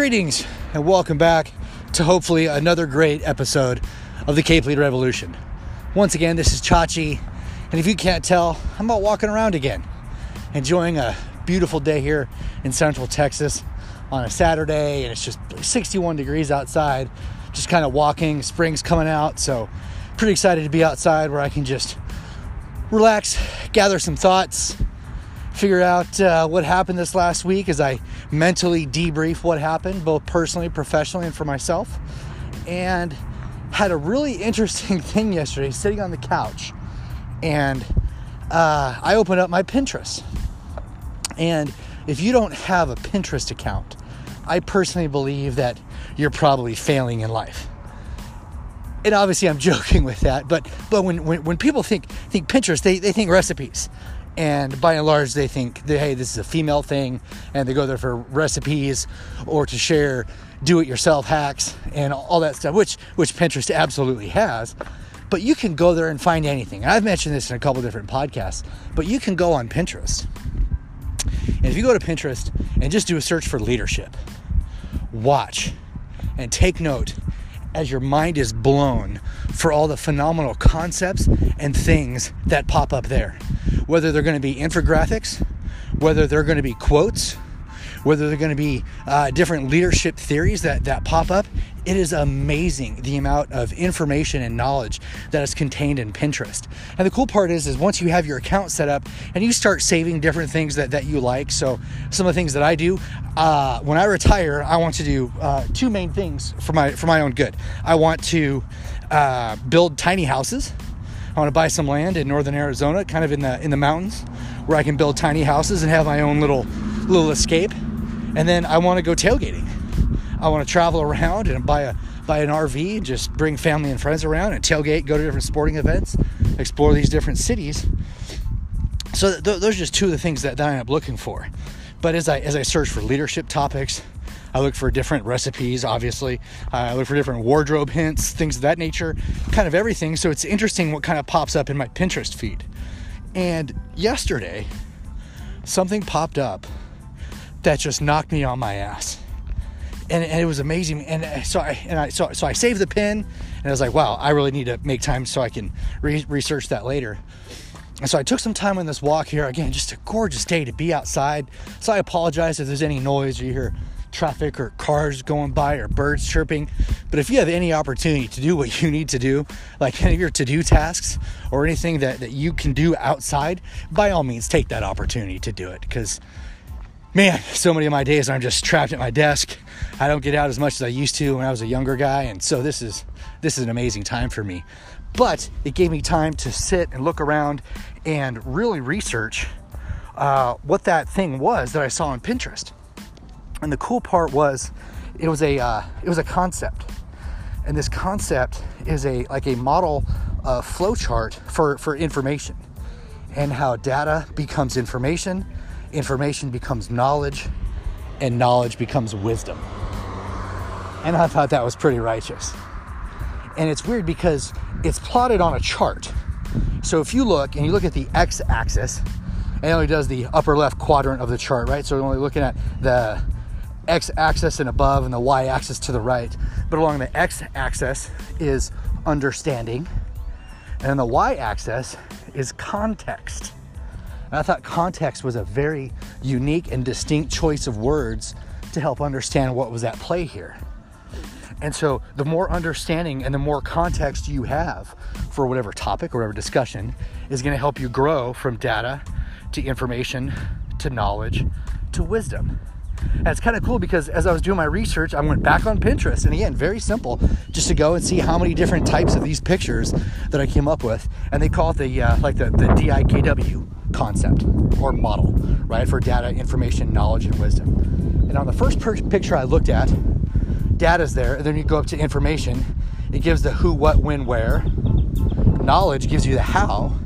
Greetings and welcome back to hopefully another great episode of the Cape Lead Revolution. Once again, this is Chachi, and if you can't tell, I'm out walking around again, enjoying a beautiful day here in central Texas on a Saturday, and it's just 61 degrees outside. Just kind of walking, spring's coming out, so pretty excited to be outside where I can just relax, gather some thoughts, figure out uh, what happened this last week as I mentally debrief what happened, both personally, professionally, and for myself. And had a really interesting thing yesterday sitting on the couch. And uh, I opened up my Pinterest. And if you don't have a Pinterest account, I personally believe that you're probably failing in life. And obviously, I'm joking with that, but but when, when, when people think think Pinterest, they, they think recipes and by and large they think that, hey this is a female thing and they go there for recipes or to share do it yourself hacks and all that stuff which which pinterest absolutely has. But you can go there and find anything. And i've mentioned this in a couple different podcasts but you can go on pinterest. And if you go to pinterest and just do a search for leadership watch and take note as your mind is blown for all the phenomenal concepts and things that pop up there. Whether they're going to be infographics, whether they're going to be quotes, whether they're going to be uh, different leadership theories that, that pop up. It is amazing the amount of information and knowledge that is contained in Pinterest. And the cool part is, is once you have your account set up and you start saving different things that, that you like. So some of the things that I do, uh, when I retire, I want to do uh, two main things for my for my own good. I want to uh, build tiny houses. I want to buy some land in northern Arizona, kind of in the in the mountains, where I can build tiny houses and have my own little little escape and then I want to go tailgating. I want to travel around and buy a buy an RV and just bring family and friends around and tailgate, go to different sporting events, explore these different cities. So th- those are just two of the things that, that I am looking for. But as I as I search for leadership topics, I look for different recipes, obviously. Uh, I look for different wardrobe hints, things of that nature, kind of everything. So it's interesting what kind of pops up in my Pinterest feed. And yesterday, something popped up that just knocked me on my ass. And, and, it was amazing. And so I and I so, so I saved the pin, and I was like, wow, I really need to make time so I can re- research that later. And so I took some time on this walk here. Again, just a gorgeous day to be outside. So I apologize if there's any noise or you hear traffic or cars going by or birds chirping. But if you have any opportunity to do what you need to do, like any of your to do tasks or anything that, that you can do outside, by all means, take that opportunity to do it because man, so many of my days I'm just trapped at my desk. I don't get out as much as I used to when I was a younger guy, and so this is this is an amazing time for me. But it gave me time to sit and look around and really research uh, what that thing was that I saw on Pinterest. And the cool part was, it was a uh, it was a concept, and this concept is a like a model uh, flow chart for for information, and how data becomes information information becomes knowledge, and knowledge becomes wisdom. And I thought that was pretty righteous. And it's weird because it's plotted on a chart. So if you look and you look at the x axis, it only does the upper left quadrant of the chart, right? So we're only looking at the x axis and above and the y axis to the right. But along the x axis is understanding, and the y axis is context. And I thought context was a very unique and distinct choice of words to help understand what was at play here. And so, the more understanding and the more context you have for whatever topic or whatever discussion is going to help you grow from data to information to knowledge to wisdom. And it's kind of cool because as I was doing my research, I went back on Pinterest. And again, very simple, just to go and see how many different types of these pictures that I came up with. And they call it the, uh, like the, the DIKW concept or model, right, for data, information, knowledge, and wisdom. And on the first per- picture I looked at, data's there, and then you go up to information, it gives the who, what, when, where. Knowledge gives you the how,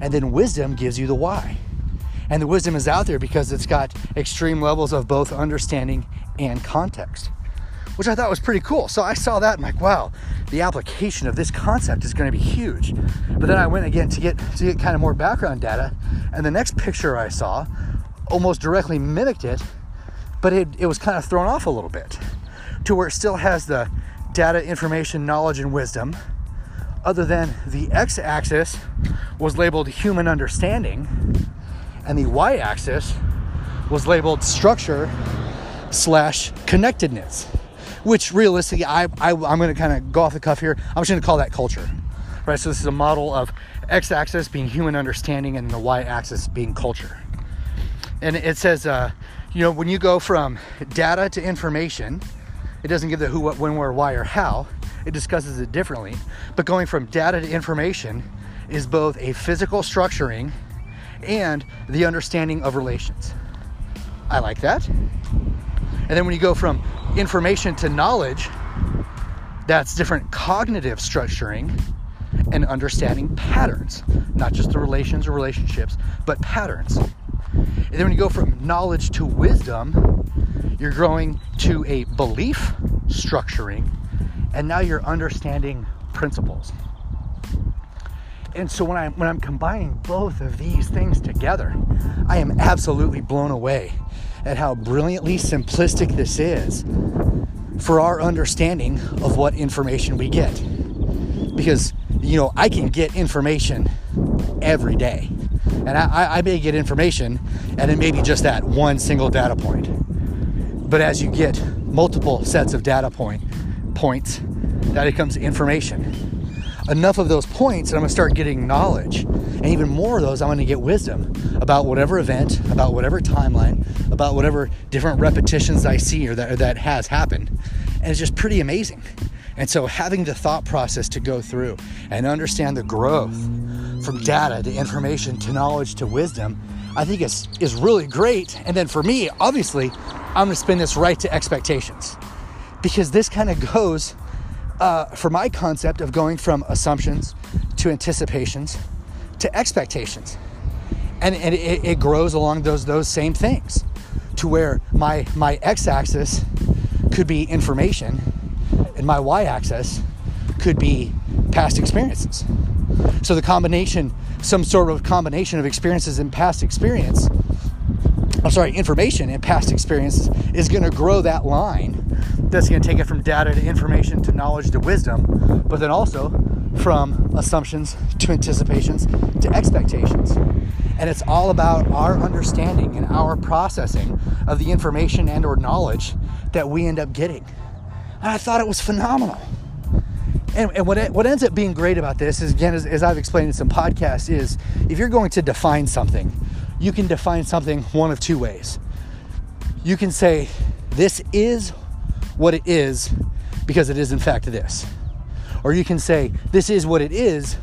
and then wisdom gives you the why. And the wisdom is out there because it's got extreme levels of both understanding and context which I thought was pretty cool. So I saw that and I'm like, wow, the application of this concept is going to be huge. But then I went again to get to get kind of more background data, and the next picture I saw almost directly mimicked it, but it, it was kind of thrown off a little bit to where it still has the data, information, knowledge, and wisdom, other than the x axis was labeled human understanding, and the y axis was labeled structure slash connectedness, which realistically, I, I, am going to kind of go off the cuff here. I'm just going to call that culture, right? So this is a model of x axis being human understanding and the y axis being culture. And it says, uh, you know, when you go from data to information, it doesn't give the who, what, when, where, why, or how. It discusses it differently. But going from data to information is both a physical structuring and the understanding of relations. I like that. And then when you go from information to knowledge, that's different cognitive structuring and understanding patterns, not just the relations or relationships, but patterns. And then when you go from knowledge to wisdom, you're growing to a belief structuring, and now you're understanding principles. And so when I when I'm combining both of these things together, I am absolutely blown away at how brilliantly simplistic this is for our understanding of what information we get. Because you know, I can get information every day. And I, I may get information and it may be just that one single data point. But as you get multiple sets of data point points, that becomes information. Enough of those points, and I'm gonna start getting knowledge. And even more of those, I'm gonna get wisdom about whatever event, about whatever timeline, about whatever different repetitions I see or that, or that has happened. And it's just pretty amazing. And so having the thought process to go through and understand the growth from data to information to knowledge to wisdom, I think is is really great. And then for me, obviously, I'm going to spin this right to expectations because this kind of goes uh, for my concept of going from assumptions to anticipations to expectations. And, and it, it grows along those, those same things to where my, my x axis could be information and my y axis could be past experiences. So the combination, some sort of combination of experiences and past experience I'm sorry, information and past experiences is going to grow that line. That's going to take it from data to information to knowledge to wisdom, but then also from assumptions to anticipations to expectations. And it's all about our understanding and our processing of the information and or knowledge that we end up getting. And I thought it was phenomenal. And, and what, it, what ends up being great about this is, again, as, as I've explained in some podcasts, is if you're going to define something, you can define something one of two ways. You can say, this is what it is because it is, in fact, this. Or you can say, this is what it is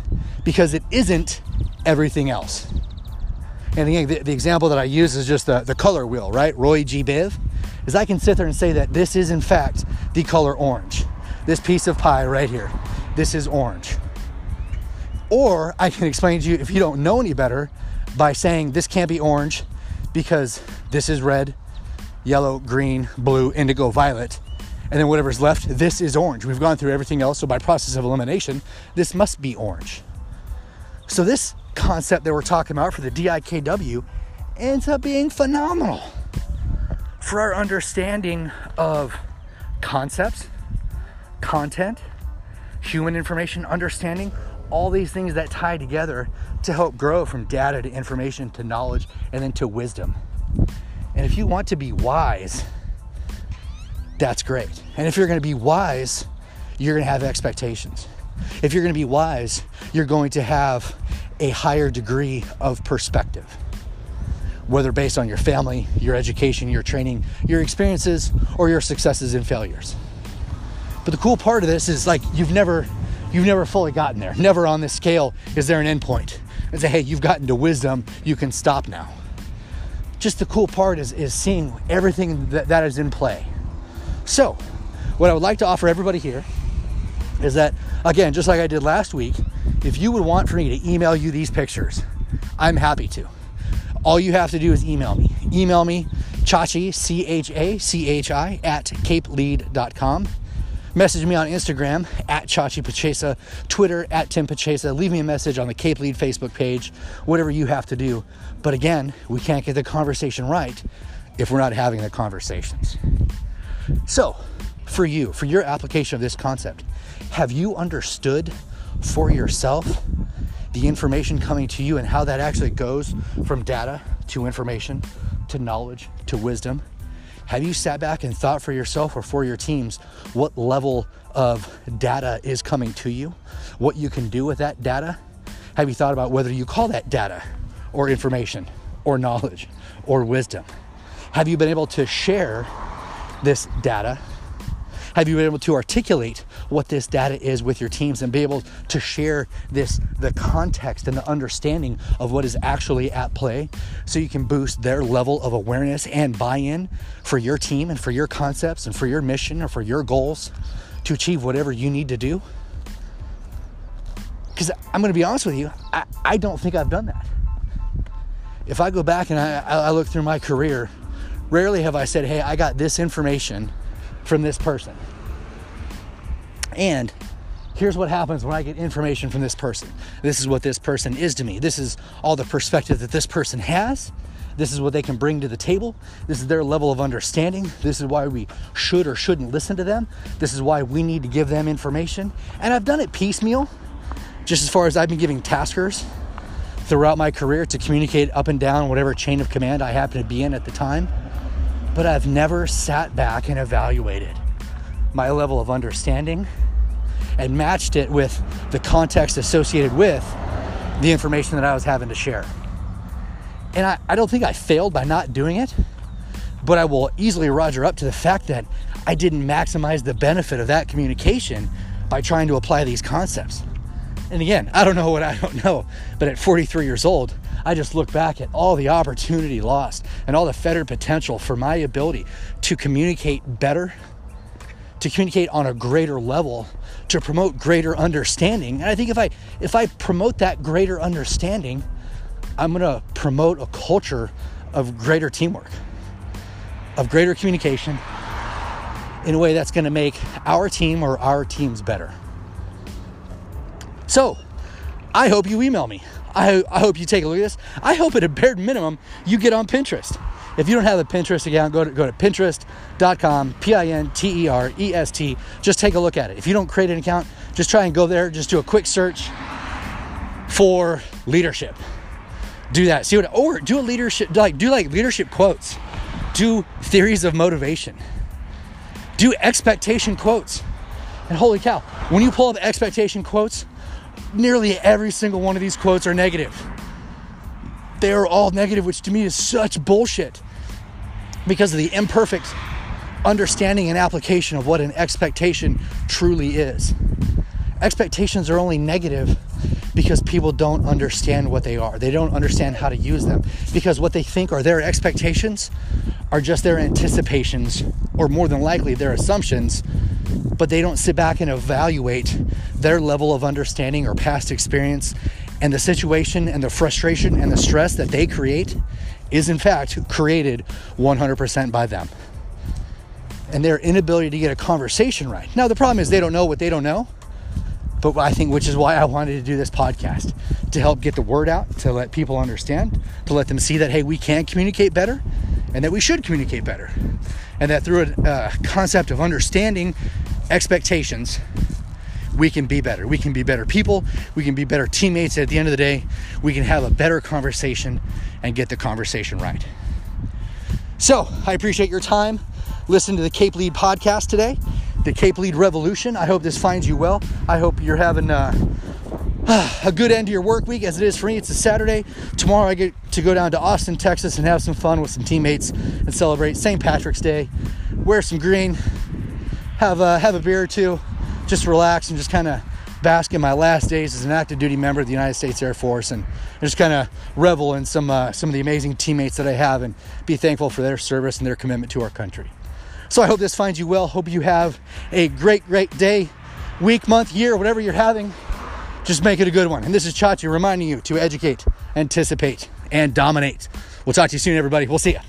because it isn't everything else. And the, the, example that I use is just the, the color wheel, right? Roy G. Biv. Is I can sit there and say that this is, in fact, the color orange. This piece of pie right here, this is orange. Or I can explain to you, if you don't know any better, by saying this can't be orange because this is red, yellow, green, blue, indigo, violet, and then whatever's left, this is orange. We've gone through everything else, so by process of elimination, this must be orange. So this concept that we're talking about for the DIKW ends up being phenomenal for our understanding of concepts, content, human information understanding, all these things that tie together to help grow from data to information to knowledge and then to wisdom. And if you want to be wise, that's great. And if you're going to be wise, you're going to have expectations. If you're going to be wise, you're going to have a higher degree of perspective, whether based on your family, your education, your training, your experiences, or your successes and failures. But the cool part of this is like you've never you've never fully gotten there. Never on this scale is there an endpoint and say, hey, you've gotten to wisdom, you can stop now. Just the cool part is, is seeing everything that, that is in play. So, what I would like to offer everybody here is that, again, just like I did last week, if you would want for me to email you these pictures, I'm happy to. All you have to do is email me. Email me, chachi, C H A C H I, at capelead.com Message me on Instagram at Chachi Pachesa, Twitter at Tim Pachesa. Leave me a message on the Cape Lead Facebook page, whatever you have to do. But again, we can't get the conversation right if we're not having the conversations. So, for you, for your application of this concept, have you understood for yourself the information coming to you and how that actually goes from data to information to knowledge to wisdom? Have you sat back and thought for yourself or for your teams what level of data is coming to you? What you can do with that data? Have you thought about whether you call that data or information or knowledge or wisdom? Have you been able to share this data? Have you been able to articulate what this data is with your teams and be able to share this the context and the understanding of what is actually at play so you can boost their level of awareness and buy-in for your team and for your concepts and for your mission or for your goals to achieve whatever you need to do? Because I'm going to be honest with you, I, I don't think I've done that. If I go back and I, I look through my career, rarely have I said, hey, I got this information from this person. And here's what happens when I get information from this person. This is what this person is to me. This is all the perspective that this person has. This is what they can bring to the table. This is their level of understanding. This is why we should or shouldn't listen to them. This is why we need to give them information. And I've done it piecemeal, just as far as I've been giving taskers throughout my career to communicate up and down whatever chain of command I happen to be in at the time. But I've never sat back and evaluated my level of understanding and matched it with the context associated with the information that I was having to share. And I, I don't think I failed by not doing it, but I will easily roger up to the fact that I didn't maximize the benefit of that communication by trying to apply these concepts. And again, I don't know what I don't know, but at 43 years old, I just look back at all the opportunity lost and all the fettered potential for my ability to communicate better, to communicate on a greater level, to promote greater understanding. And I think if I if I promote that greater understanding, I'm going to promote a culture of greater teamwork, of greater communication in a way that's going to make our team or our teams better. So, I hope you email me. I, I hope you take a look at this. I hope at a bare minimum you get on Pinterest. If you don't have a Pinterest account, go to, go to pinterest.com, P I N T E R E S T. Just take a look at it. If you don't create an account, just try and go there, just do a quick search for leadership. Do that. See what, or do a leadership, like, do like leadership quotes, do theories of motivation, do expectation quotes. And holy cow, when you pull up expectation quotes, nearly every single one of these quotes are negative. They are all negative, which to me is such bullshit because of the imperfect understanding and application of what an expectation truly is. Expectations are only negative because people don't understand what they are. They don't understand how to use them because what they think are their expectations are just their anticipations or more than likely their assumptions, but they don't sit back and evaluate their level of understanding or past experience and the situation and the frustration and the stress that they create is in fact created 100% by them and their inability to get a conversation right. Now, the problem is they don't know what they don't know, but I think which is why I wanted to do this podcast to help get the word out, to let people understand, to let them see that, hey, we can communicate better and that we should communicate better. And that through a uh, concept of understanding expectations, we can be better. We can be better people. We can be better teammates. At the end of the day, we can have a better conversation and get the conversation right. So I appreciate your time. Listen to the Cape Lead podcast today, the Cape Lead Revolution. I hope this finds you well. I hope you're having uh, a good end to your work week as it is for me. It's a Saturday. Tomorrow I get to go down to Austin, Texas and have some fun with some teammates and celebrate St. Patrick's Day. Wear some green, have a, have a beer or two, just relax and just kind of bask in my last days as an active duty member of the United States Air Force and just kind of revel in some uh, some of the amazing teammates that I have and be thankful for their service and their commitment to our country. So I hope this finds you well. Hope you have a great, great day, week, month, year, whatever you're having. Just make it a good one. And this is Chachi reminding you to educate, anticipate, and dominate. We'll talk to you soon, everybody. We'll see you.